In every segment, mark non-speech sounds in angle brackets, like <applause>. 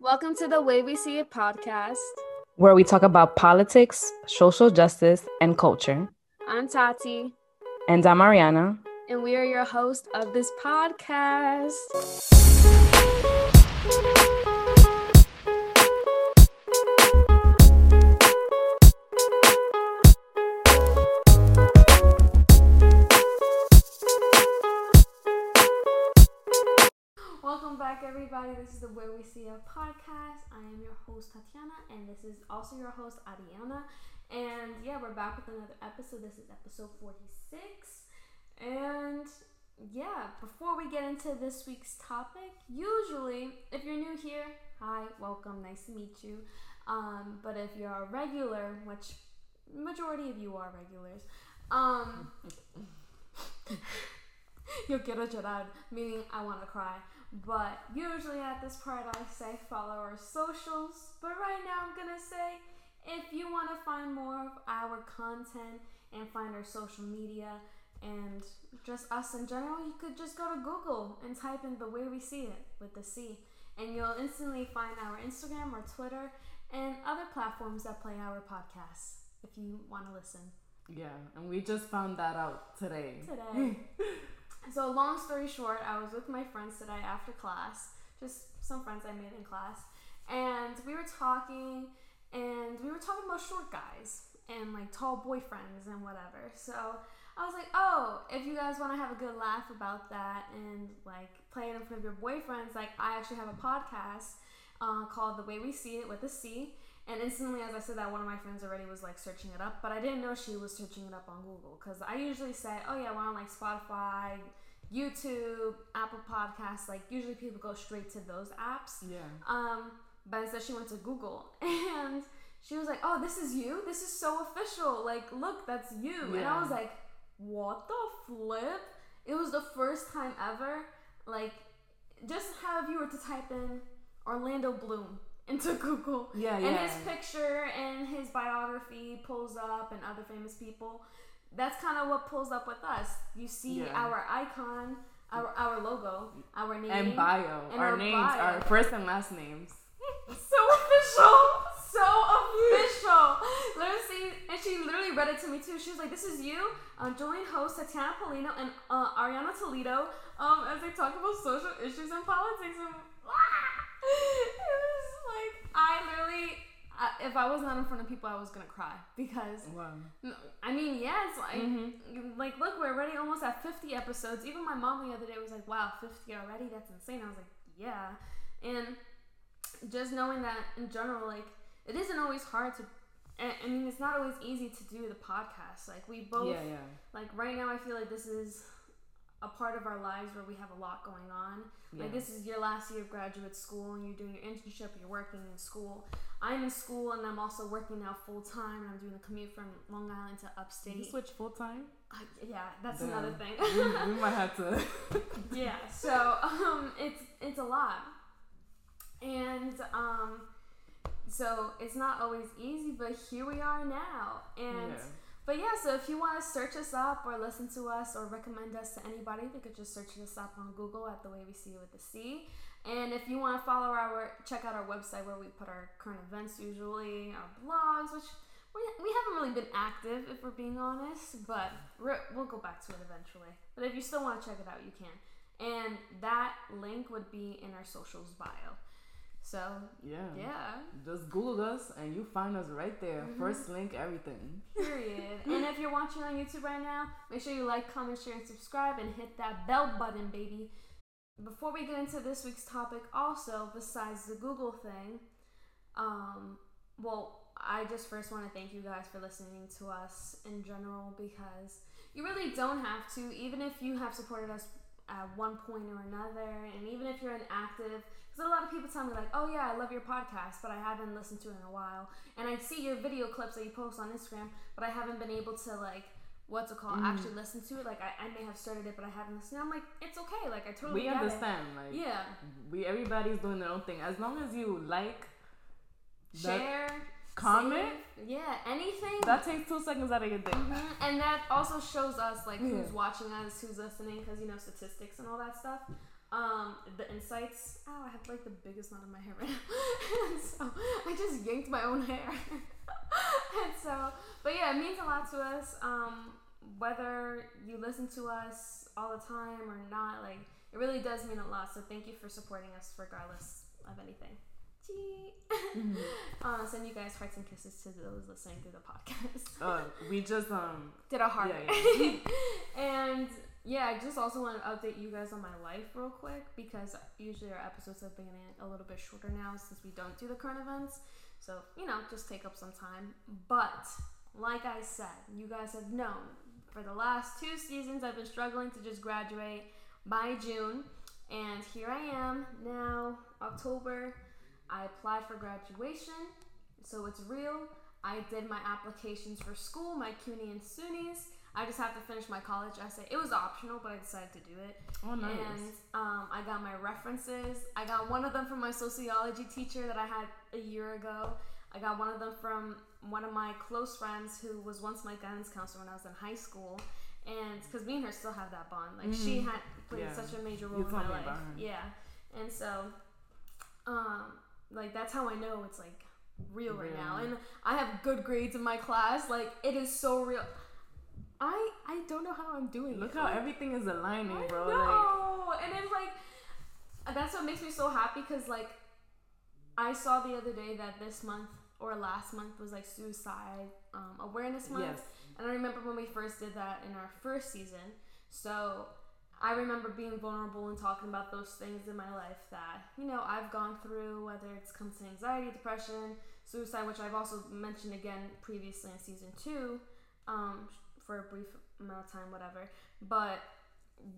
Welcome to the Way We See It podcast. where we talk about politics, social justice, and culture. I'm Tati, And I'm Ariana. and we are your host of this podcast. Everybody. This is the Way We See It podcast. I am your host, Tatiana, and this is also your host, Ariana. And yeah, we're back with another episode. This is episode 46. And yeah, before we get into this week's topic, usually, if you're new here, hi, welcome, nice to meet you. Um, but if you're a regular, which majority of you are regulars, um, yo quiero llorar, meaning I want to cry. But usually at this part, I say follow our socials. But right now, I'm gonna say if you want to find more of our content and find our social media and just us in general, you could just go to Google and type in the way we see it with the C, and you'll instantly find our Instagram or Twitter and other platforms that play our podcasts if you want to listen. Yeah, and we just found that out today. today. <laughs> so long story short, I was with my friends today after class, just some friends I made in class, and we were talking, and we were talking about short guys and like tall boyfriends and whatever. So I was like, oh, if you guys want to have a good laugh about that and like play it in front of your boyfriends, like I actually have a podcast uh, called The Way We See It with a C. And instantly, as I said that, one of my friends already was like searching it up, but I didn't know she was searching it up on Google because I usually say, oh yeah, we're on like Spotify, YouTube, Apple Podcasts. Like usually people go straight to those apps. Yeah. Um, but instead she went to Google <laughs> and she was like, "Oh, this is you. This is so official. Like, look, that's you." Yeah. And I was like, "What the flip?" It was the first time ever. Like, just how if you were to type in Orlando Bloom <laughs> into Google, Yeah, and his picture and his biography pulls up, and other famous people. That's kind of what pulls up with us. You see Yeah. our icon, our our logo, our name, And bio. and our our names, bio. our first and last names. <laughs> so official, so official. See, and she literally read it to me too. She was like, "This is you, um, join host Tatiana Polino and uh, Ariana Toledo, um, as they talk about social issues and politics." And ah! it was like I literally, I, if I was not in front of people, I was gonna cry because Wow. I mean, yes, like, Mhm. like look, we're already almost at 50 episodes. Even my mom the other day was like, "Wow, 50 already? That's insane." I was like, "Yeah," and just knowing that in general, like, it isn't always hard to. I I mean, it's not always easy to do the podcast. Like, we both, Yeah, yeah. like, right now, I feel like this is a part of our lives where we have a lot going on. yeah. Like this is your last year of graduate school and you're doing your internship, you're working in school. I'm in school and I'm also working now full time. And I'm doing a commute from Long Island to Did you upstate. switch full time? Uh, yeah, that's Damn. another thing. we, we <laughs> might have to. yeah, so um, it's it's a lot, and um, so it's not always easy. But here we are now, and yeah. But yeah, so if you want to search us up or listen to us or recommend us to anybody, you could just search us up on Google at the way we see it with the C. And if you want to follow our, check out our website where we put our current events usually, our blogs, which we, we haven't really been active if we're being honest, but we'll go back to it eventually. But if you still want to check it out, you can. And that link would be in our socials bio. So Yeah. yeah, Just Google us and you find us right there. Mhm. First link, everything. Period. <laughs> and if you're watching on YouTube right now, make sure you like, comment, share, and subscribe, and hit that bell button, baby. Before we get into this week's topic, also besides the Google thing, um, well, I just first want to thank you guys for listening to us in general because you really don't have to, even if you have supported us at one point or another, and even if you're an active. Because a lot of people tell me like, "Oh yeah, I love your podcast, but I haven't listened to it in a while." And I see your video clips that you post on Instagram, but I haven't been able to like what's it called Mm. actually listen to it. Like I, I may have started it, but I haven't listened. I'm like, it's okay. Like I totally we understand. Like. Yeah, we everybody's doing their own thing. As long as you like, share, comment, save, yeah, anything. that takes two seconds out of your day. Mhm. And that also shows us like who's Yeah. watching us, who's listening, because you know statistics and all that stuff. Um, the insights. Oh, I have like the biggest knot in my hair right now. <laughs> and so I just yanked my own hair. <laughs> and so, but yeah, it means a lot to us. Um, whether you listen to us all the time or not, like it really does mean a lot. So thank you for supporting us regardless of anything. Gee. <laughs> uh, send you guys hearts and kisses to those listening through the podcast. Uh, we just um <laughs> Did a heart. Yeah, <laughs> and yeah, I just also want to update you guys on my life real quick because usually our episodes have been a little bit shorter now since we don't do the current events. So, you know, just take up some time. But, like I said, you guys have known for the last two seasons I've been struggling to just graduate by June. And here I am now, October. I applied for graduation, so it's real. I did my applications for school, my CUNY and SUNYs. I just have to finish my college essay. It was optional, but I decided to do it. Oh, nice. And um, I got my references. I got one of them from my sociology teacher that I had a year ago. I got one of them from one of my close friends who was once my guidance counselor when I was in high school. And because me and her still have that bond. Like, she had played Mm-hmm. Yeah. such a major You role in my life. Yeah. And so, um, like, that's how I know it's like real right now. And I have good grades in my class. Like, it is so real. I I don't know how I'm doing. Look it. how Like, everything is aligning, I bro. Like know. and it's like that's what makes me so happy because like I saw the other day that this month or last month was like suicide um, awareness month, Yes. and I remember when we first did that in our first season. So I remember being vulnerable and talking about those things in my life that you know I've gone through, whether it's comes to anxiety, depression, suicide, which I've also mentioned again previously in season two, um, for a brief amount of time, whatever. But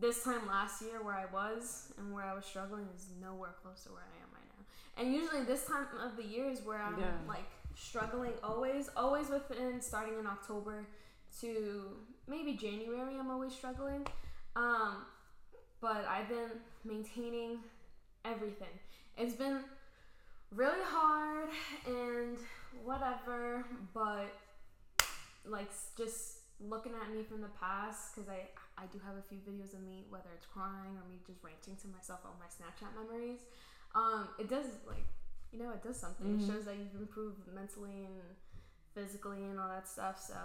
this time last year, where I was and where I was struggling, is nowhere close to where I am right now. And usually, this time of the year is where I'm Yeah. like struggling. Always, always within starting in October to maybe January, I'm always struggling. Um, but I've been maintaining everything. It's been really hard and whatever, but like just looking at me from the past because I I do have a few videos of me whether it's crying or me just ranting to myself on my Snapchat memories. Um, it does like you know it does something. It Mhm. shows that you've improved mentally and physically and all that stuff. So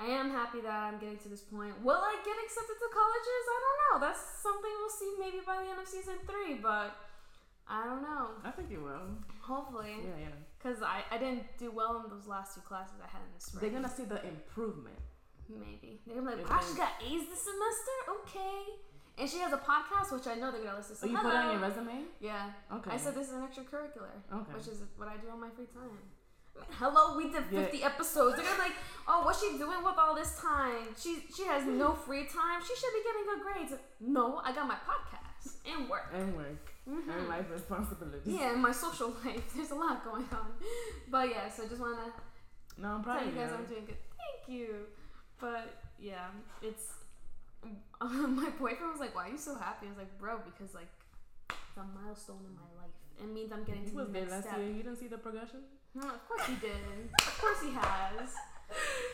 I am happy that I'm getting to this point. Will I get accepted to colleges? I don't know. That's something we'll see maybe by the end of season three, but I don't know. I think you will. Hopefully, Yeah, yeah. because I, I didn't do well in those last two classes I had in the spring. They're gonna see the improvement. Maybe. They're gonna be like, wow, she got A's this semester? Okay. And she has a podcast, which I know they're gonna listen to. Oh, you put it on your resume? Yeah. Okay. I said this is an extracurricular, Okay. which is what I do on my free time. Hello, we did Yeah. 50 episodes. They're gonna be like, oh, what's she doing with all this time? She she has no free time. She should be getting good grades. No, I got my podcast and work. and work Mhm. and life responsibilities. Yeah, and my social <laughs> life. There's a lot going on. But yeah, so I just wanna No, I'm proud tell you guys I'm doing good. Thank you. But yeah, it's <laughs> my boyfriend was like, "Why are you so happy?" I was like, "Bro, because like it's a milestone in my life. It means I'm getting He to the next last step." year. You didn't see the progression? No, of course he did. of course he has.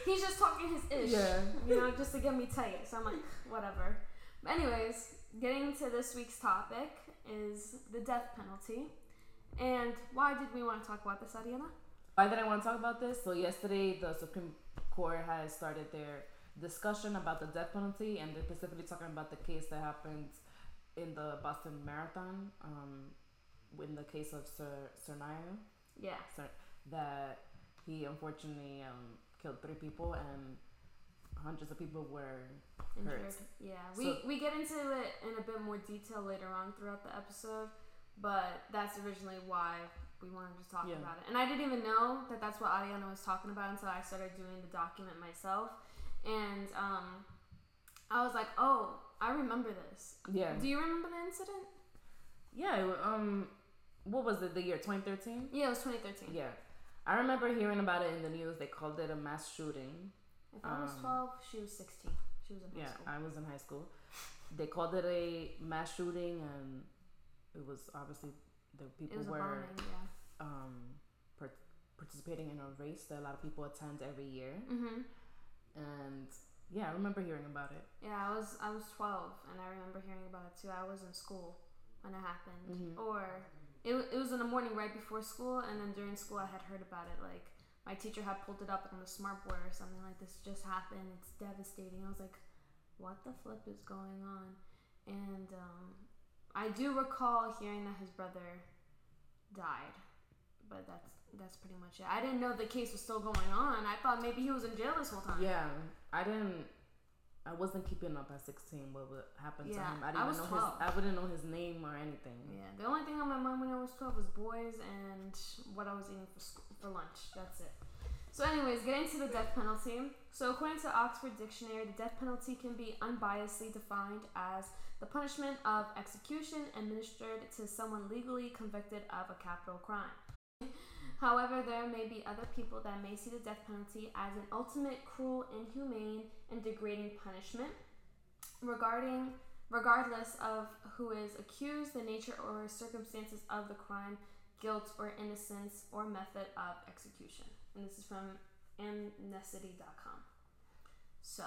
He's just talking his ish. Yeah. You know, just to get me tight. So I'm like, whatever. But anyways, getting to this week's topic is the death penalty. And why did we want to talk about this, Ariana? Why did I want to talk about this? So yesterday, the Supreme Court has started their discussion about the death penalty, and they're specifically talking about the case that happened in the Boston Marathon, um, in the case of Sir Cernaio, Yeah. Sir, that he unfortunately um, killed three people and hundreds of people were injured. Hurt. Yeah, we So- we get into it in a bit more detail later on throughout the episode, but that's originally why we wanted to talk Yeah. about it. And I didn't even know that that's what Ariana was talking about until I started doing the document myself, and um, I was like, oh, I remember this. yeah Do you remember the incident? yeah um what was it the year 2013 Yeah, it was 2013. yeah I remember hearing about it in the news. They called it a mass shooting. If I was Um, 12, she was 16. She was in high Yeah, school. I was in high school. They called it a mass shooting, and it was obviously the people were bombing. Yeah. um, par- participating in a race that a lot of people attend every year. Mhm. And yeah, I remember hearing about it. Yeah, I was I was 12 and I remember hearing about it too. I was in school when it happened, Mhm. or it, it was in the morning right before school, and then during school I had heard about it. Like my teacher had pulled it up on the smart board or something like this just happened. It's devastating. I was like, what the flip is going on? And um, I do recall hearing that his brother died, but that's that's pretty much it. I didn't know the case was still going on. I thought maybe he was in jail this whole time. Yeah, I didn't. I wasn't keeping up at 16 what would happen to him. I I didn't was know 12. his. I wouldn't know his name or anything. Yeah, the only thing on my mind when I was 12 was boys and what I was eating for, school, for lunch. That's it. So, anyways, getting to the death penalty. So, according to Oxford Dictionary, the death penalty can be unbiasedly defined as the punishment of execution administered to someone legally convicted of a capital crime. However, there may be other people that may see the death penalty as an ultimate cruel, inhumane, and degrading punishment regarding regardless of who is accused, the nature or circumstances of the crime, guilt or innocence, or method of execution. And this is from amnesty.com. So,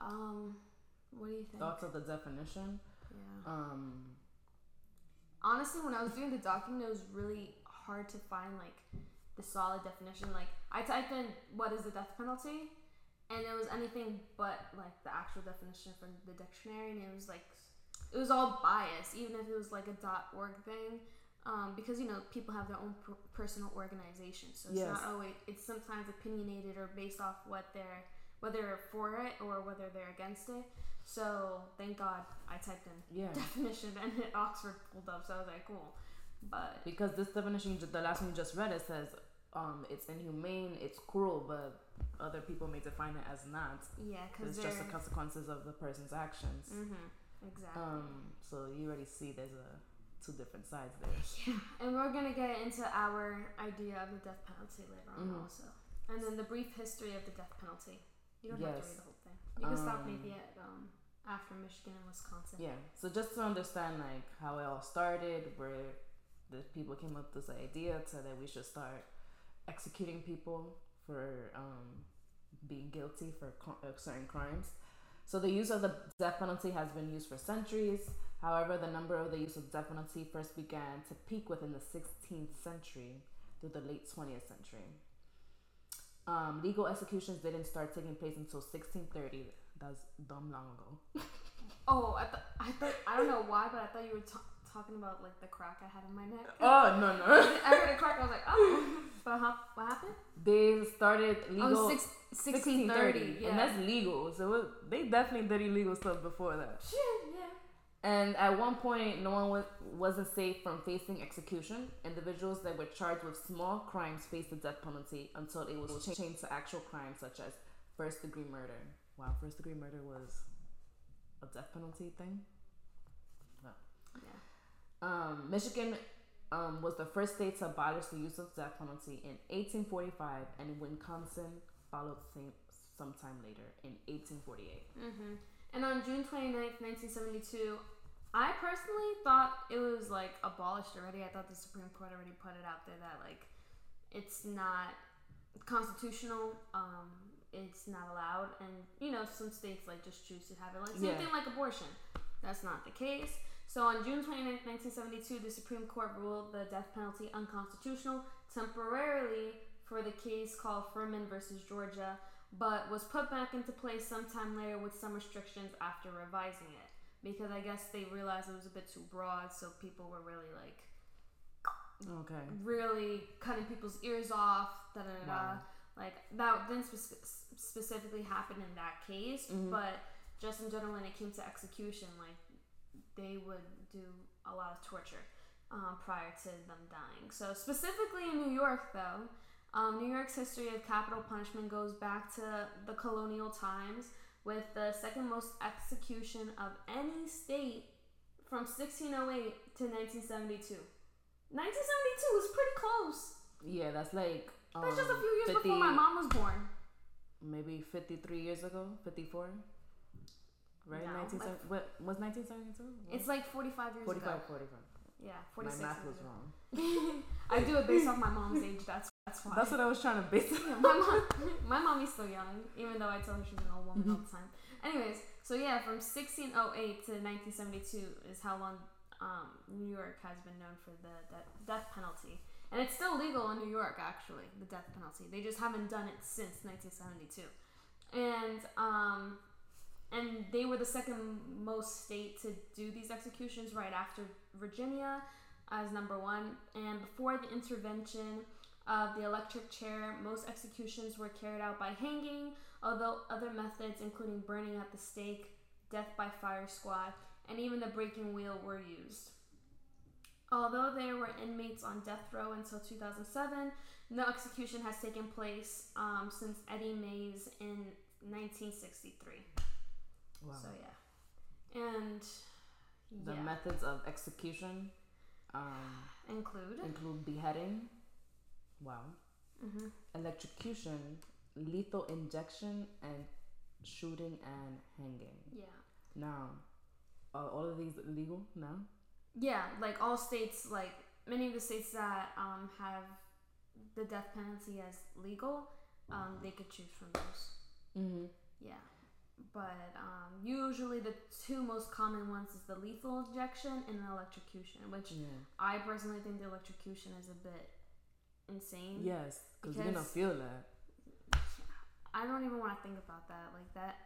um, what do you think? Thoughts of the definition. Yeah. Um, Honestly, when I was doing the document, it was really hard to find like the solid definition. Like, I typed in what is the death penalty, and it was anything but like the actual definition from the dictionary, and it was like it was all biased, even if it was like a dot .org thing, um, because you know people have their own per- personal organization, so it's Yes. not always it's sometimes opinionated or based off what they're whether they're for it or whether they're against it. So thank God I typed in yeah, <laughs> definition and it Oxford pulled up, so I was like, cool. But because this definition, the last one you just read, it says um, it's inhumane, it's cruel, but other people may define it as not. yeah, because It's just the consequences of the person's actions. Mm-hmm, exactly. Um, so you already see there's a two different sides there. <laughs> yeah, and we're gonna get into our idea of the death penalty later on Mhm. also, and then the brief history of the death penalty. You don't have to read the whole thing. You can stop Um, maybe at um, after Michigan and Wisconsin. Yeah. So just to understand like how it all started, where the people came up with this idea to that we should start executing people for um, being guilty for uh, certain crimes. So the use of the death penalty has been used for centuries. However, the number of the use of death penalty first began to peak within the 16th century through the late 20th century. Um, legal executions didn't start taking place until 1630. That's dumb long ago. <laughs> Oh, I thought I thought I don't know why, but I thought you were ta- talking about like the crack I had in my neck. Oh no no! I heard a crack. I was like, oh, <laughs> but huh, what happened? They started oh, legal oh, six, 1630. Yeah. and that's legal. So it, they definitely did illegal stuff before that. Shit, yeah. And at one point, no one was, wasn't safe from facing execution. Individuals that were charged with small crimes faced the death penalty until it was changed to actual crimes such as first degree murder. Wow, first degree murder was a death penalty thing. No. Yeah. Um, Michigan um, was the first state to abolish the use of death penalty in 1845, and Wisconsin followed same, sometime later in 1848. hmm And on June 29th, 1972, I personally thought it was like abolished already. I thought the Supreme Court already put it out there that like it's not constitutional. Um, it's not allowed, and you know some states like just choose to have it. Like same Yeah. thing like abortion. That's not the case. So on June 29th, 1972, the Supreme Court ruled the death penalty unconstitutional temporarily for the case called Furman versus Georgia, but was put back into place sometime later with some restrictions after revising it. Because I guess they realized it was a bit too broad, so people were really like Okay. really cutting people's ears off. Da da da. Wow. Like that didn't spec- specifically happen in that case, Mhm. but just in general, when it came to execution, like they would do a lot of torture um, prior to them dying. So specifically in New York, though, um, New York's history of capital punishment goes back to the colonial times, with the second most execution of any state from 1608 to 1972. 1972 was pretty close. Yeah, that's like um, That's just a few years 50 before my mom was born. maybe 53 years ago, 54. Right? No, 1970 what was 1972? It's like 45 years 45, ago. 45. Yeah, 46. My math was ago. wrong. <laughs> I do it based off my mom's age. That's that's why. That's what I was trying to base it. Yeah, <laughs> my mom, my mommy's still young, even though I tell her she's an old woman all the time. Anyways, so yeah, from 1608 to 1972 is how long um, New York has been known for the, the death penalty, and it's still legal in New York. Actually, the death penalty. They just haven't done it since 1972, and um, and they were the second most state to do these executions right after Virginia as number one. And before the intervention of the electric chair, most executions were carried out by hanging, although other methods, including burning at the stake, death by fire squad, and even the breaking wheel, were used. Although there were inmates on death row until 2007, no execution has taken place um, since Eddie Mays in 1963. Wow. So yeah, and the yeah, methods of execution um, include. include beheading. Wow. hmm Electrocution, lethal injection, and shooting and hanging. Yeah, Now, are all of these legal now? yeah, like all states, like many of the states that um, have the death penalty as legal, um, they could choose from those. Mm-hmm. Yeah. But um, usually the two most common ones is the lethal injection and the electrocution, which Yeah. I personally think the electrocution is a bit insane. Yes, because you're gonna feel that. I don't even want to think about that. Like that.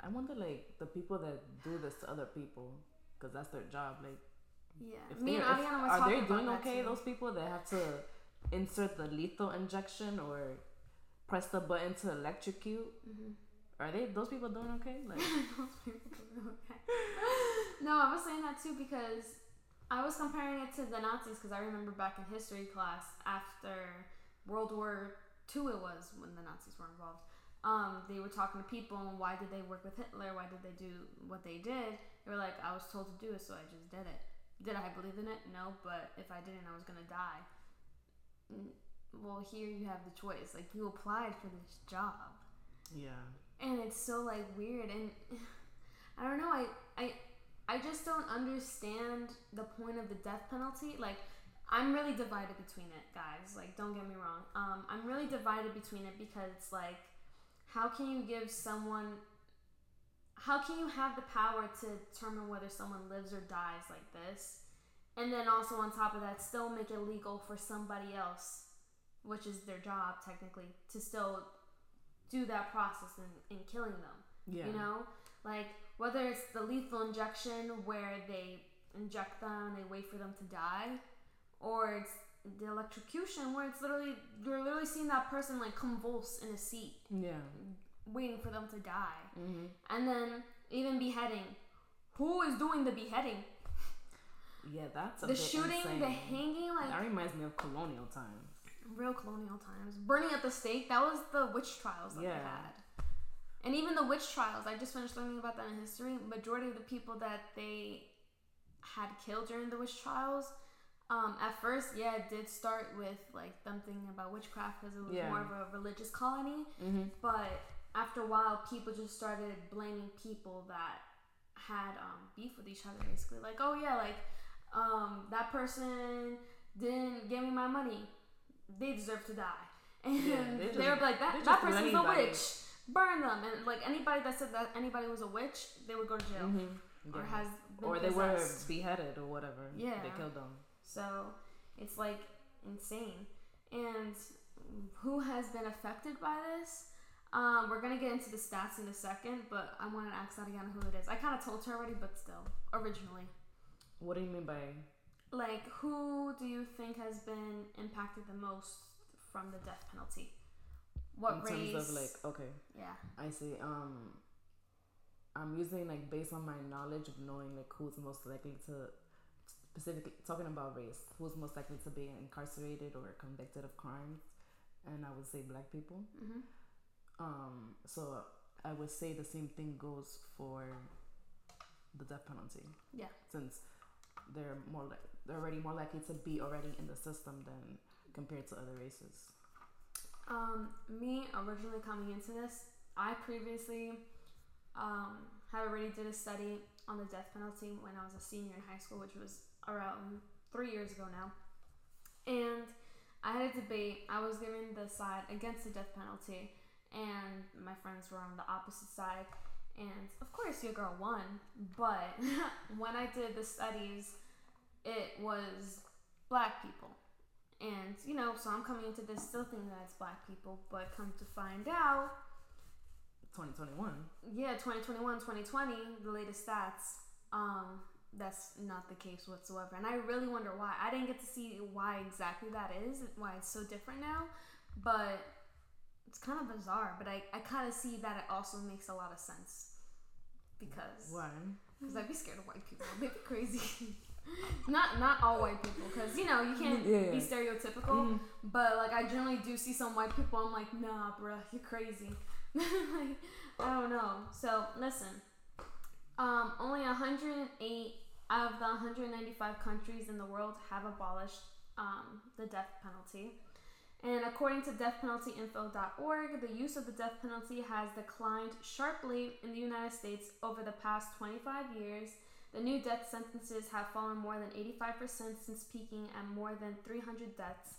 I wonder, like, the people that do this to other people, because that's their job. Like, Yeah. if Me and Ariana were are talking they doing okay? Those people that have to insert the lethal injection or press the button to electrocute. hmm Are they those people doing okay? <laughs> Like, Those people do okay. no, I was saying that too because I was comparing it to the Nazis because I remember back in history class after World War II, it was when the Nazis were involved. Um, they were talking to people and why did they work with Hitler? Why did they do what they did? They were like, I was told to do it, so I just did it. Did I believe in it? No, but if I didn't, I was gonna die. Mm, Well, here you have the choice. Like you applied for this job yeah, and it's so like weird and <sighs> i don't know i i i just don't understand the point of the death penalty like i'm really divided between it guys like don't get me wrong um i'm really divided between it because it's like how can you give someone how can you have the power to determine whether someone lives or dies like this and then also on top of that still make it legal for somebody else which is their job technically to still do that process in, in killing them yeah. you know like whether it's the lethal injection where they inject them and they wait for them to die or it's the electrocution where it's literally you're literally seeing that person like convulse in a seat yeah. waiting for them to die Mm-hmm. and then even beheading who is doing the beheading Yeah, that's a the shooting insane. the hanging like That reminds me of colonial times. Real colonial times burning at the stake that was the witch trials that Yeah. they had and even the witch trials i just finished learning about that in history majority of the people that they had killed during the witch trials um, at first yeah it did start with like them thinking about witchcraft because it was Yeah. more of a religious colony Mm-hmm. but after a while people just started blaming people that had um, beef with each other basically like oh yeah like um, that person didn't give me my money they deserve to die and <laughs> Yeah, they they, just- were like that, that person's a witch burn them and like anybody that said that anybody was a witch they would go to jail Mm-hmm. or has been or they were beheaded or whatever. Yeah. they killed them. So it's like insane. And who has been affected by this? Um, we're gonna get into the stats in a second, but I want to ask Ariana who it is. I kind of told her already, but still, originally, What do you mean by? Like who do you think has been impacted the most from the death penalty? What in race? terms of like, okay, yeah, I see. Um, I'm using like based on my knowledge of knowing like who's most likely to specifically talking about race, who's most likely to be incarcerated or convicted of crimes, and I would say black people. hmm Um, so I would say the same thing goes for the death penalty. Yeah. Since they're more like they're already more likely to be already in the system than compared to other races. Um, me originally coming into this, I previously um, had already did a study on the death penalty when I was a senior in high school, which was around three years ago now. And I had a debate. I was given the side against the death penalty, and my friends were on the opposite side. And of course, your girl won. But <laughs> when I did the studies, it was black people. And, you know, so I'm coming into this still thinking that it's black people, but come to find out, 2021. yeah, 2021, 2020, the latest stats, um, that's not the case whatsoever. And I really wonder why. I didn't get to see why exactly that is, why it's so different now, but it's kind of bizarre. But I, I kind of see that it also makes a lot of sense because Why? because I'd be scared of white people. They'd be crazy. <laughs> not not all white people, because you know you can't Yeah, be stereotypical. Mhm. But like I generally do see some white people. I'm like, nah, bruh, you're crazy. <laughs> like I don't know. So listen, um, only 108 out of the 195 countries in the world have abolished um, the death penalty. And according to deathpenaltyinfo.org, the use of the death penalty has declined sharply in the United States over the past 25 years. The new death sentences have fallen more than 85% since peaking at more than 300 deaths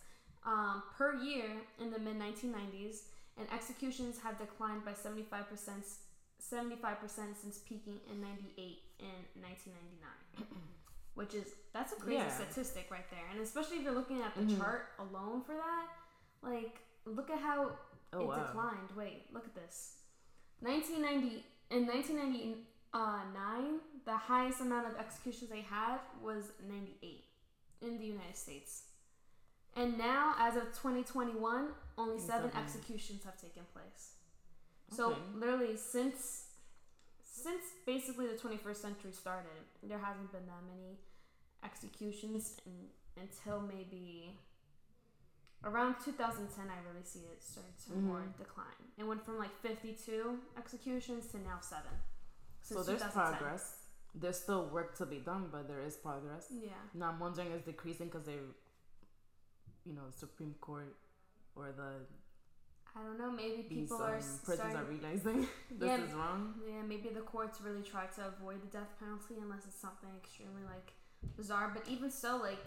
um, per year in the mid 1990s, and executions have declined by 75%, 75% since peaking in 98 in 1999. Which is that's a crazy Yeah. statistic right there, and especially if you're looking at the Mhm. chart alone for that, like look at how Oh it wow. declined. Wait, look at this. 1990 in 1999, the highest amount of executions they had was 98 in the United States. And now, as of 2021, only seven executions have taken place. So Okay. literally, since since basically the 21st century started, there hasn't been that many executions in, until maybe around 2010. I really see it start to more Mhm. decline. It went from like 52 executions to now seven. So there's progress. There's still work to be done, but there is progress. Yeah. Now I'm wondering is decreasing because they, you know, Supreme Court or the I don't know. Maybe these people um, are prisons starting. are realizing <laughs> <laughs> this Yeah. is wrong. Yeah, maybe the courts really try to avoid the death penalty unless it's something extremely like bizarre. But even so, like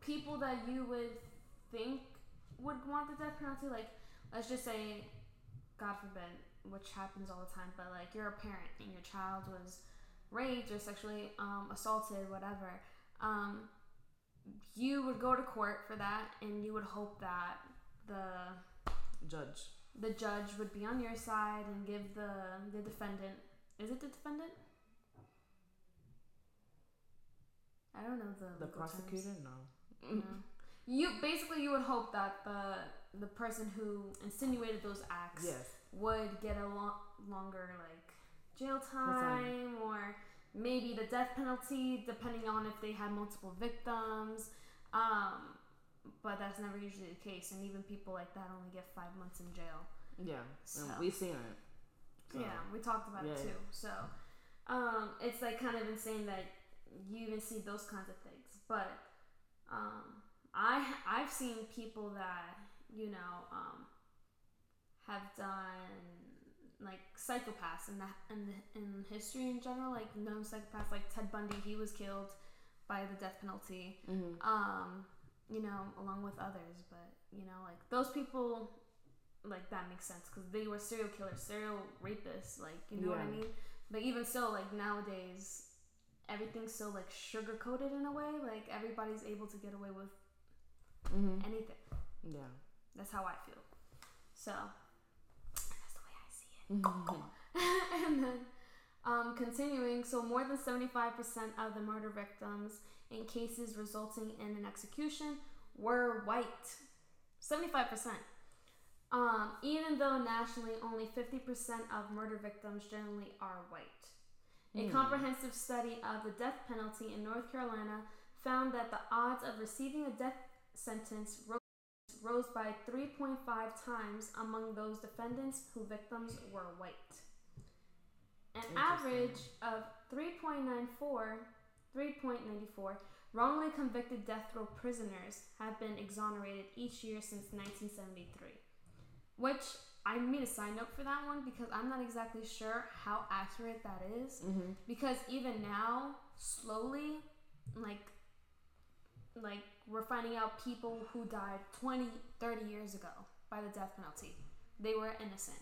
people that you would think would want the death penalty, like let's just say, God forbid, which happens all the time, but like you're a parent and your child was raped or sexually um, assaulted, whatever. Um, you would go to court for that, and you would hope that the Judge. the judge would be on your side and give the the defendant is it the defendant i don't know the The prosecutor? terms. No. No. you basically you would hope that the the person who insinuated those acts Yes. Would get a lo- longer like jail time or maybe the death penalty depending on if they had multiple victims um but that's never usually the case and even people like that only get five months in jail Yeah. So- we've seen it. So, yeah, we talked about it yeah, too. So, um, it's like kind of insane that you even see those kinds of things. But um, I I've seen people that you know um, have done like psychopaths in the in in history in general, like known psychopaths like Ted Bundy. He was killed by the death penalty. Mhm. Um, you know, along with others, but you know, like those people, like that makes sense because they were serial killers, serial rapists, like you know what I mean. But even still, like nowadays, everything's so like sugar coated in a way. Like everybody's able to get away with Mhm. anything. Yeah. That's how I feel. So way I see it. Mhm. and then um, continuing, so more than 75% of the murder victims in cases resulting in an execution were white. 75%. Um, even though nationally only 50% of murder victims generally are white. A Hmm. comprehensive study of the death penalty in North Carolina found that the odds of receiving a death sentence rose, by 3.5 times among those defendants whose victims were white. An average of 3.94, 3.94 wrongly convicted death row prisoners have been exonerated each year since 1973. Which I made a side note for that one because I'm not exactly sure how accurate that is Mhm. because even now slowly like like we're finding out people who died 20 30 years ago by the death penalty they were innocent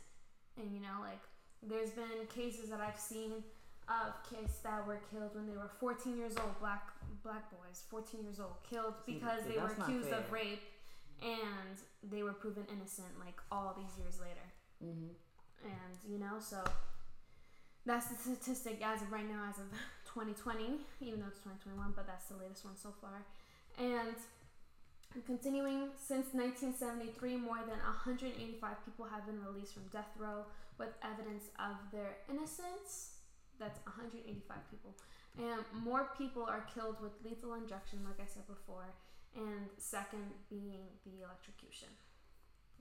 and you know like there's been cases that I've seen of kids that were killed when they were 14 years old, black black boys, 14 years old, killed because see, they were accused of rape, and they were proven innocent like all these years later. Mm-hmm. And you know, so that's the statistic as of right now, as of <laughs> 2020, even though it's 2021, but that's the latest one so far. And continuing since 1973, more than 185 people have been released from death row with evidence of their innocence. That's 185 people. And more people are killed with lethal injection, like I said before, and second being the electrocution.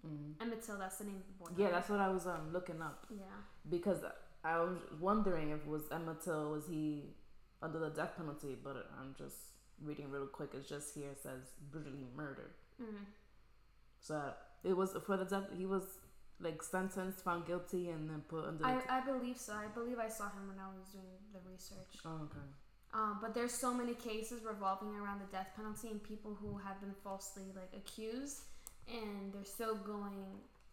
Mm-hmm. Emmett Till, that's the name of the boy. Yeah, that's what I was um looking up Yeah. because I was wondering if it was Emmett Till was he under the death penalty, but I'm just reading real quick. It's just here it says brutally murdered. Mm. So it was for the death. He was like sentenced, found guilty, and then put under. I, t- I believe so. I believe I saw him when I was doing the research. oh, okay. Um, but there's so many cases revolving around the death penalty and people who have been falsely like accused, and they're still going.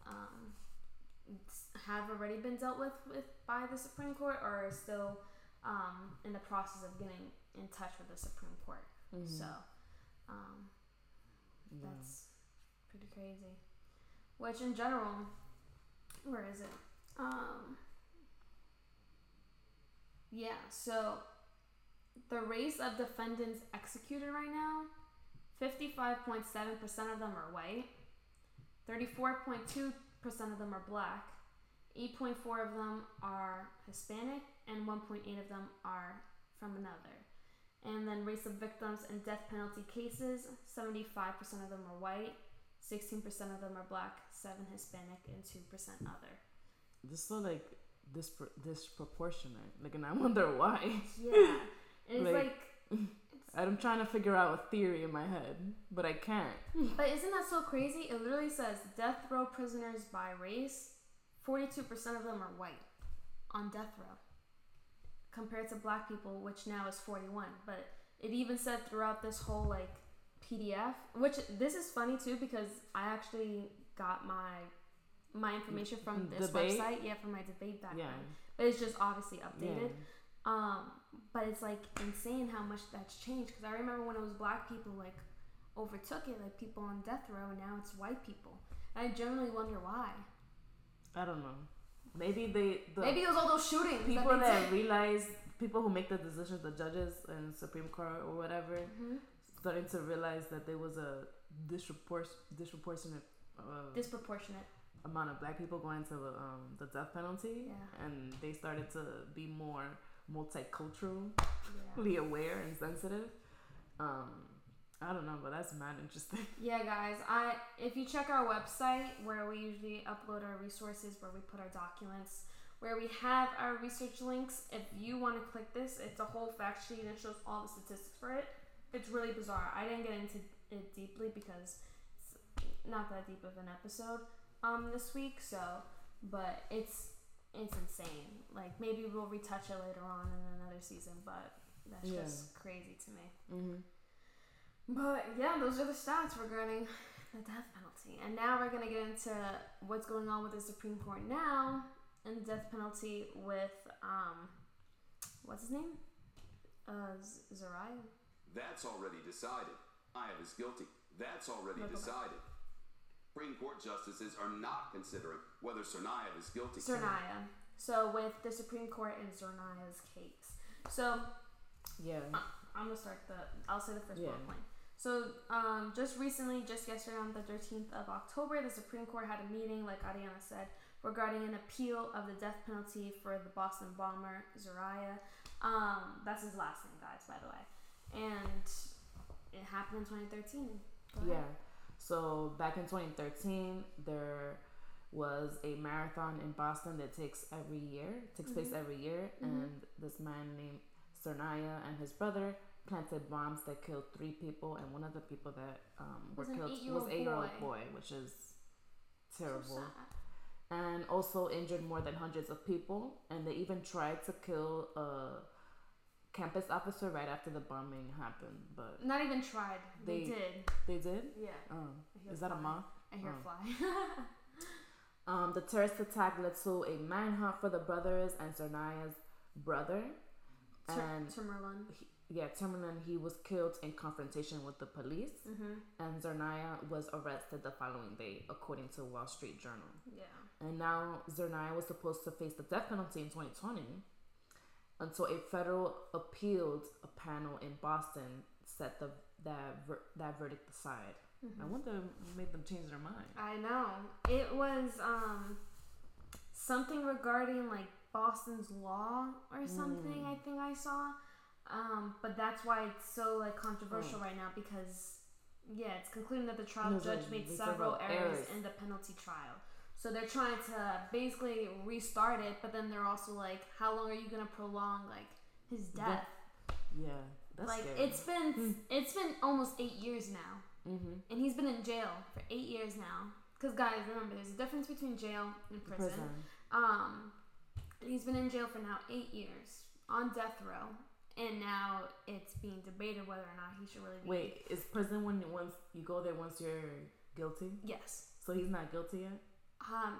Um, have already been dealt with, with by the Supreme Court, or are still um, in the process of getting in touch with the Supreme Court. Mhm. So um, Yeah. that's pretty crazy. Which in general, where is it? Um, yeah, so the race of defendants executed right now, 55.7% of them are white, 34.2% of them are black, 8.4 of them are Hispanic, and 1.8 of them are from another. And then race of victims in death penalty cases, 75% of them are white, 16% of them are black, 7 Hispanic, and 2% other. This is so like dispro- disproportionate. Like, and I <laughs> wonder why. Yeah. And it's Like- like, <laughs> I'm trying to figure out a theory in my head, but I can't. <laughs> but isn't that so crazy? It literally says death row prisoners by race, 42% of them are white on death row compared to black people, which now is 41. But it even said throughout this whole like PDF, which this is funny too because I actually got my my information from this Debate? website, yeah, from my debate background. Yeah. But it's just obviously Yeah. updated. Um, but it's like insane how much that's changed. Because I remember when it was black people like overtook it, like people on death row, and now it's white people. And I generally wonder why. I don't know. Maybe they the Maybe it was all those shootings. people that, that realize people who make the decisions, the judges and Supreme Court or whatever, Mhm. starting to realize that there was a dispropor- disproportionate uh, disproportionate. amount of black people going to the, um, the death penalty, Yeah. and they started to be more multiculturally Yeah. aware and sensitive. Um, I don't know, but that's mad interesting. <laughs> yeah, guys. I if you check our website where we usually upload our resources, where we put our documents, where we have our research links. If you want to click this, it's a whole fact sheet and it shows all the statistics for it. It's really bizarre. I didn't get into it deeply because it's not that deep of an episode um this week. So, but it's it's insane. Like maybe we'll retouch it later on in another season, but that's Yeah. just crazy to me. Mm-hmm. But yeah, those are the stats regarding the death penalty. And now we're gonna get into what's going on with the Supreme Court now and the death penalty with um, what's his name? Uh, Zariah. That's already decided. Aya is guilty. That's already Look, look. decided. Supreme Court justices are not considering whether Tsarnaev is guilty. Zernaya. So with the Supreme Court in Zernaya's case. So Yeah. I'm gonna start the. I'll say the first Yeah. bullet point. So, um, just recently, just yesterday on the 13th of October, the Supreme Court had a meeting, like Ariana said, regarding an appeal of the death penalty for the Boston bomber Zariah. Um, that's his last name, guys, by the way. And it happened in 2013. Yeah. So back in 2013, there was a marathon in Boston that takes every year, takes place Mhm. every year, Mhm. and this man named Cernaya and his brother planted bombs that killed three people, and one of the people that um, were Was an killed was eight-year-old boy. boy, which is So terrible, sad. and also injured more than hundreds of people, and they even tried to kill a campus officer right after the bombing happened, but Not even tried. They, They- did. they did. Yeah. Oh, is that a fly. moth? I hear Oh. fly. <laughs> Um, the terrorist attack led to a manhunt for the brothers and Zernaya's brother. And Timurlan. he, yeah, Timmerman, he was killed in confrontation with the police. Mm-hmm. And Zernaya was arrested the following day, according to Wall Street Journal. Yeah. And now Zernaya was supposed to face the death penalty in 2020 until a federal appealed panel in Boston set the that ver- that verdict aside. I wonder what made them change their mind. I know. It was um something regarding like Boston's law or something. Mm. I think I saw. Um, but that's why it's so like controversial right now because yeah, it's concluding that the trial a- judge made several several errors errors. in the penalty trial. So they're trying to basically restart it, but then they're also like, how long are you gonna prolong like his death? Yeah, that's like scary. it's been it's been almost eight years now mm-hmm. and he's been in jail for eight years now. Because guys, remember, there's a difference between jail and prison. prison. Um, and he's been in jail for now eight years on death row, and now it's being debated whether or not he should really be. Wait, is prison when once you go there once you're guilty? Yes. So he's not guilty yet. Um.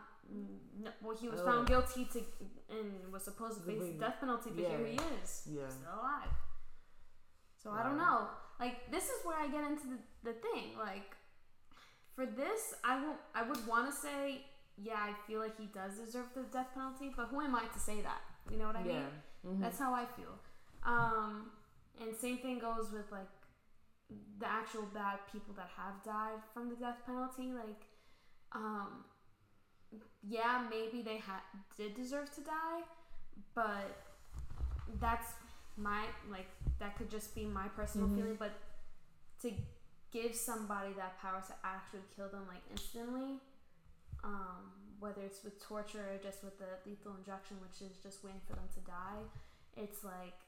No, well, he was Oh. found guilty to and was supposed to face the death penalty, but here he is, Yeah. still alive. So I don't know. Like this is where I get into the, the thing. Like for this, I won't. I would want to say, yeah, I feel like he does deserve the death penalty, but who am I to say that? You know what I mean? Yeah. Mhm. That's how I feel. Um, and same thing goes with like the actual bad people that have died from the death penalty. Like, um, yeah, maybe they had did deserve to die, but that's my like that could just be my personal Mhm. feeling. But to give somebody that power to actually kill them like instantly, um, whether it's with torture or just with the lethal injection, which is just waiting for them to die, it's like,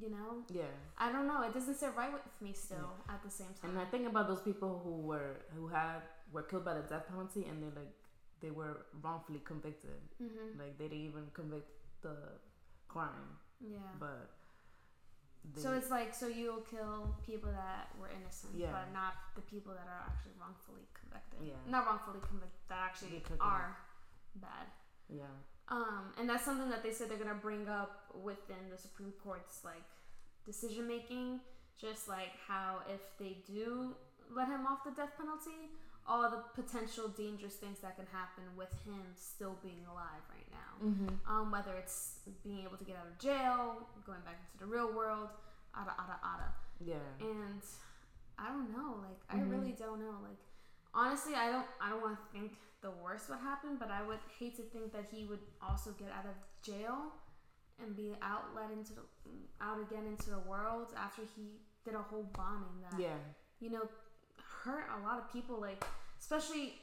you know, Yeah. I don't know. It doesn't sit right with me still at the same time. And I think about those people who were who had were killed by the death penalty and they like they were wrongfully convicted. hmm Like they didn't even convict the crime, Yeah. but they, so it's like, so you'll kill people that were innocent, Yeah. but not the people that are actually wrongfully convicted. Yeah. Not wrongfully convicted, that actually They could be. are bad. yeah, Um, and that's something that they said they're gonna bring up within the Supreme Court's like decision making. Just like how if they do let him off the death penalty, all the potential dangerous things that can happen with him still being alive right now. mm-hmm. Um, whether it's being able to get out of jail, going back into the real world, ada ada ada. yeah, And I don't know, like I Mhm. really don't know. Like honestly, I don't I don't want to think the worst would happen, but I would hate to think that he would also get out of jail and be out let into the out again into the world after he did a whole bombing that yeah, you know hurt a lot of people like especially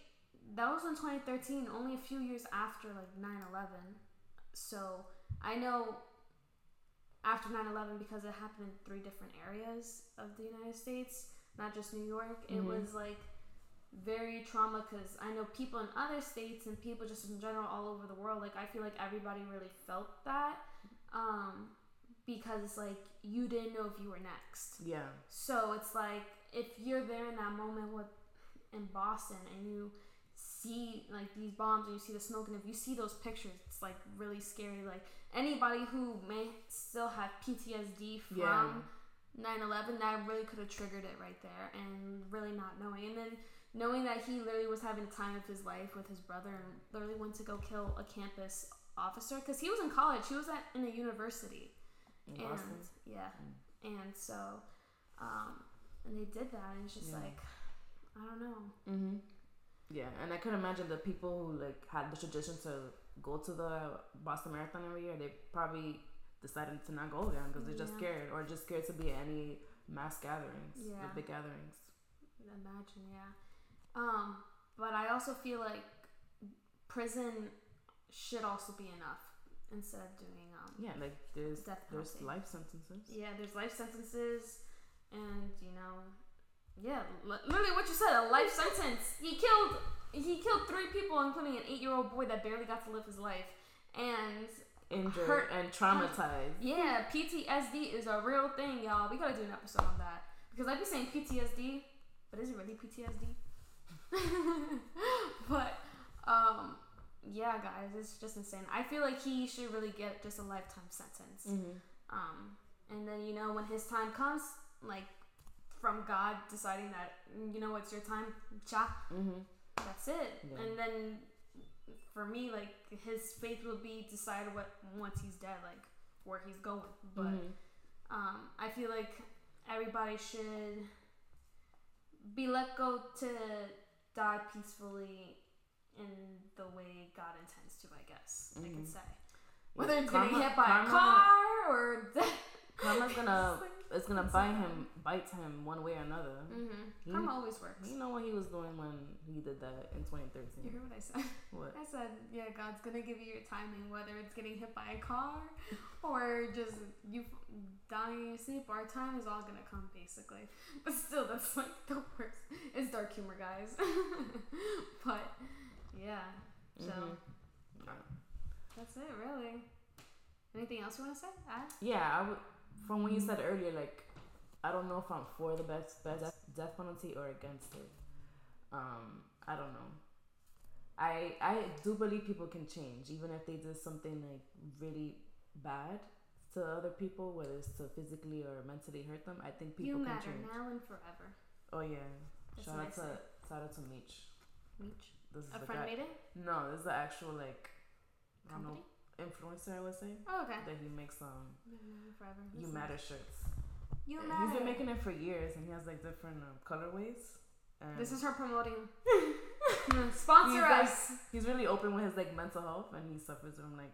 that was in 2013 only a few years after like 9-11 so i know after 9-11 because it happened in three different areas of the united states not just new york it Mhm. was like very trauma because i know people in other states and people just in general all over the world like i feel like everybody really felt that um, because it's like you didn't know if you were next yeah, so it's like if you're there in that moment with in Boston and you see like these bombs and you see the smoke and if you see those pictures, it's like really scary. Like anybody who may still have PTSD from Yeah. 9/11, that really could have triggered it right there, and really not knowing, and then knowing that he literally was having the time of his life with his brother and literally went to go kill a campus officer because he was in college, he was at in a university in and Boston. yeah, and so, um, and they did that, and it's just Yeah. like, I don't know. Mm-hmm. Yeah, and I could imagine the people who like had the tradition to go to the Boston Marathon every year. They probably decided to not go again because they're just Yeah. scared, or just scared to be at any mass gatherings, Yeah. the big gatherings. Imagine, yeah. Um, but I also feel like prison should also be enough instead of doing um. Yeah, like there's Death there's life sentences. Yeah, there's life sentences, and you know, yeah, li- literally what you said, a life sentence. He killed, he killed three people, including an eight-year-old boy that barely got to live his life, and Injured Hurt- and traumatized. Yeah, PTSD is a real thing, y'all. We gotta do an episode on that because I be saying PTSD, but is it really PTSD? <laughs> but Um, yeah, guys, it's just insane. I feel like he should really get just a lifetime sentence. Mm-hmm. Um, and then you know when his time comes, like from God deciding that you know it's your time, cha, Mm-hmm. that's it. Yeah. And then for me, like his faith will be decided what once he's dead, like where he's going. But Mm-hmm. um, I feel like everybody should be let go to die peacefully in the way God intends to. I guess I can Mhm. say. Whether it's Karma- getting hit by karma- a car or <laughs> Karma's gonna it's gonna bite him bite him one way or another. Mm-hmm. You- Karma always works. You know what he was doing when he did that in 2013. You 2013. heard what I said? What? I said, yeah, God's gonna give you your timing, whether it's getting hit by a car or just you dying in your sleep. Our time is all gonna come, basically. <laughs> But still, that's like the worst. It's dark humor, guys. <laughs> but yeah, so Mhm. that's it, really. Anything else you want to say? Add? Yeah, I would. From what you said earlier, like I don't know if I'm for the best best death, penalty or against it. Um, I don't know. I I do believe people can change, even if they did something like really bad to other people, whether it's to physically or mentally hurt them. I think people you can matter change. now and forever. Oh yeah, That's shout out to shout out to Meech. Meech. This is A friend guy. made it? No, this is the actual like I don't know Company? Influencer I would say Oh, okay. that he makes um You matter forever. you matter shirts. You Yeah, matter. He's been making it for years, and he has like different um, colorways. And This is her promoting. <laughs> Mm, Sponsor He's like- us. he's really open with his like mental health, and he suffers from like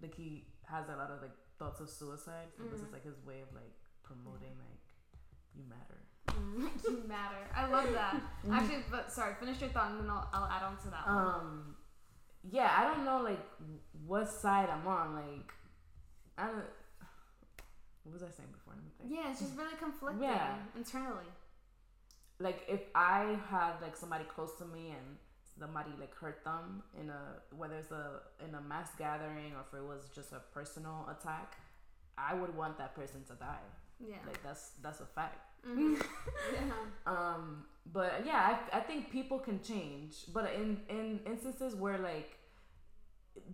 like he has a lot of like thoughts of suicide. So this Mhm. is like his way of like promoting like you matter. Mm, <laughs> you matter. I love that. <laughs> Actually, but sorry, finish your thought and then I'll, I'll add on to that one. Um, yeah, I don't know like what side I'm on. Like, I don't. What was I saying before? Let me think. Yeah, it's just really conflicting Yeah. internally. like if I had like somebody close to me and somebody like hurt them in a whether it's a in a mass gathering or if it was just a personal attack, I would want that person to die. Yeah. Like that's that's a fact. Mhm. <laughs> yeah. Um, but yeah, I, I think people can change. But in in instances where like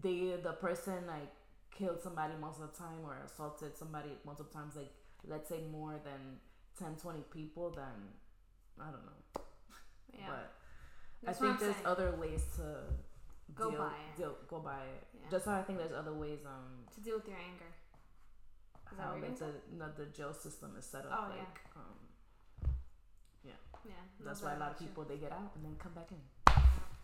they the person like killed somebody most of the time or assaulted somebody multiple times, like let's say more than 10, 20 people, then I don't know. <laughs> Yeah. But That's I think there's saying. other ways to Go deal, by it. Deal, go by it. Yeah. Just how I think there's other ways um to deal with your anger. That how what you're like gonna the no, the jail system is set up. Oh, yeah. like um Yeah. that's love why a lot of you. people they get out and then come back in.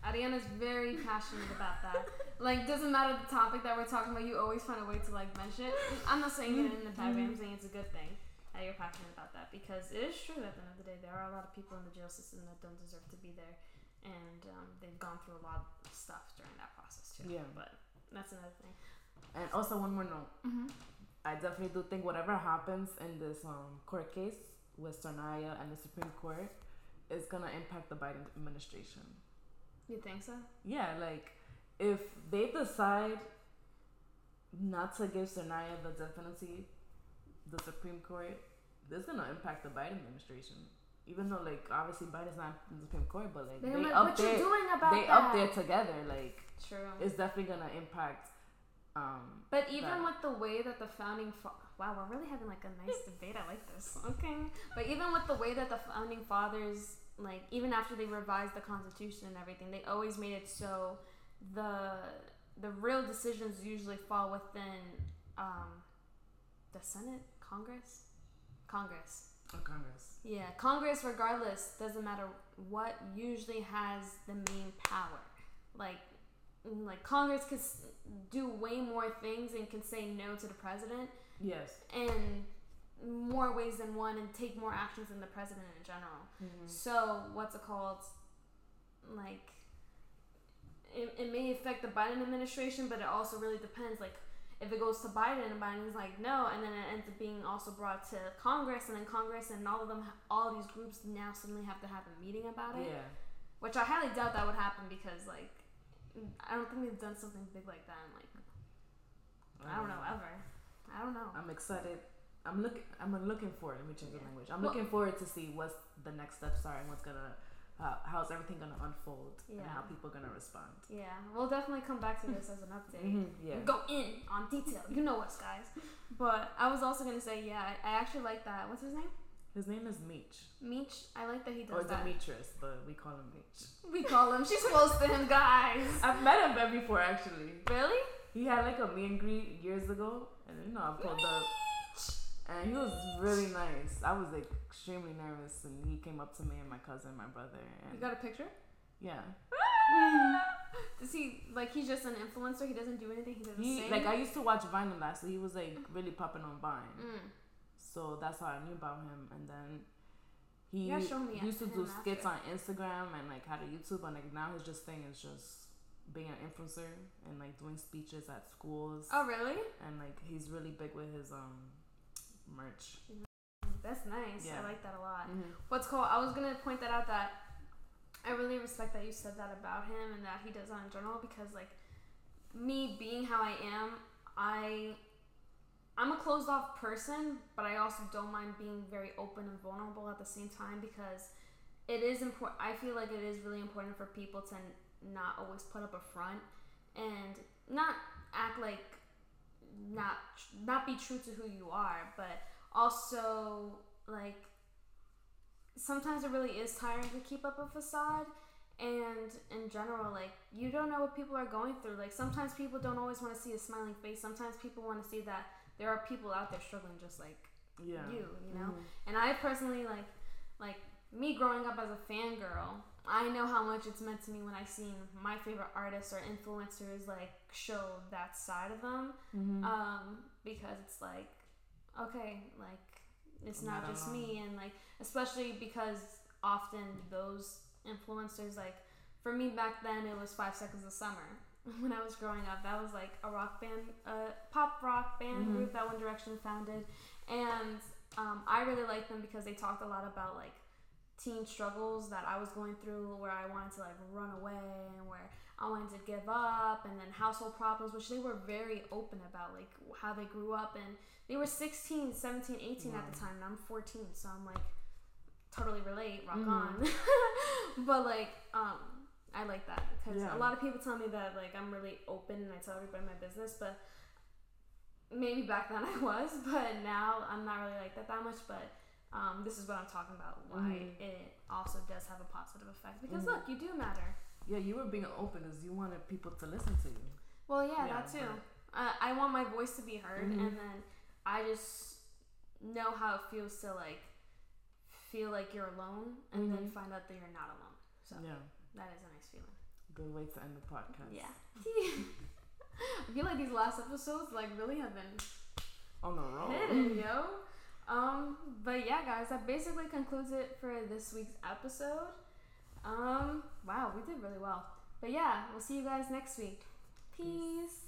Ariana's very <laughs> passionate about that. Like, doesn't matter the topic that we're talking about, you always find a way to like mention it. I'm not saying it in a bad way. I'm saying it's a good thing that you're passionate about that because it is true. At the end of the day, there are a lot of people in the jail system that don't deserve to be there, and um, they've gone through a lot of stuff during that process too. Yeah. But that's another thing. And also one more note. Mm-hmm. I definitely do think whatever happens in this um, court case with Tsarnaev and the Supreme Court is gonna impact the Biden administration. You think so? Yeah, like if they decide not to give Tsarnaev the death penalty, the Supreme Court, this is gonna impact the Biden administration. Even though, like, obviously Biden's not in the Supreme Court, but like They're they like, up what there, you doing about they that? up there together. Like, True. it's definitely gonna impact. Um, But even with the way that the founding fa- wow, we're really having like a nice debate. I like this. Okay, but even with the way that the founding fathers, like even after they revised the Constitution and everything, they always made it so the the real decisions usually fall within um, the Senate, Congress, Congress. of Congress. Yeah, Congress, regardless, doesn't matter what, usually has the main power. Like, like Congress could do way more things and can say no to the president Yes. in more ways than one and take more actions than the president in general. Mm-hmm. So, what's it called? Like, it, it may affect the Biden administration, but it also really depends. Like, if it goes to Biden and Biden's like no, and then it ends up being also brought to Congress, and then Congress and all of them, all these groups now suddenly have to have a meeting about it. Yeah. Which I highly doubt that would happen because like, I don't think they've done something big like that. In, like, I don't know ever. I don't know. I'm excited. I'm looking. I'm looking forward. Let me change the language. I'm Well- looking forward to see what the next steps are and what's gonna how, how's everything gonna unfold yeah. and how people gonna respond. Yeah, we'll definitely come back to this as an update. Mhm, yeah. Go in on detail. You know us, guys. <laughs> But I was also gonna say, yeah, I, I actually like that. What's his name? His name is Meech Meech. I like that he or does that. Demetrius, but we call him Meech. We call him. She's close to him, guys. <laughs> I've met him before actually. Really? He had like a meet and greet years ago, and you know I pulled up, and he was really nice. I was like extremely nervous, and he came up to me and my cousin, my brother, You and got a picture? yeah, <laughs> Does he like he's just an influencer? He doesn't do anything. He doesn't he sing. like I used to watch Vine a lot, so he was like really popping on Vine. Mm. So that's how I knew about him, and then he used to do skits after. on Instagram and like had a YouTube, and like now his just thing is just being an influencer and like doing speeches at schools, Oh really? and like he's really big with his um merch. That's nice. Yeah. I like that a lot. Mm-hmm. What's cool? I was gonna point that out that I really respect that you said that about him and that he does that in general because like me being how I am, I I'm a closed off person, but I also don't mind being very open and vulnerable at the same time because it is important. I feel like it is really important for people to not always put up a front and not act like not not be true to who you are, but also like sometimes it really is tiring to keep up a facade and in general like you don't know what people are going through like sometimes people don't always want to see a smiling face sometimes people want to see that there are people out there struggling just like Yeah. you you know Mhm. and i personally like like me growing up as a fangirl i know how much it's meant to me when i seen my favorite artists or influencers like show that side of them Mhm. um because it's like okay like it's not, not just me and like especially because often those influencers like for me back then it was five seconds of summer <laughs> when i was growing up that was like a rock band a pop rock band Mhm. group that one direction founded and um, i really liked them because they talked a lot about like teen struggles that i was going through where i wanted to like run away and where I wanted to give up, and then household problems, which they were very open about, like how they grew up. And they were 16, 17, 18 at the time, and I'm 14, so I'm like, totally relate, rock Mhm. on. <laughs> but like, um, I like that because Yeah. a lot of people tell me that like I'm really open and I tell everybody my business, but maybe back then <laughs> I was, but now I'm not really like that that much. But um, this is what I'm talking about. Why Mhm. it also does have a positive effect because Mhm. look, you do matter. Yeah, you were being open because you wanted people to listen to you. Well, yeah, Yeah, that too. right. Uh, I want my voice to be heard, Mhm. and then I just know how it feels to like feel like you're alone, and then Mhm. find out that you're not alone. So Yeah. that is a nice feeling. Good way to end the podcast. Yeah. <laughs> I feel like these last episodes like really have been On the road. hidden, yo. Um, but yeah, guys, that basically concludes it for this week's episode. Um, wow, we did really well. But yeah, we'll see you guys next week. Peace.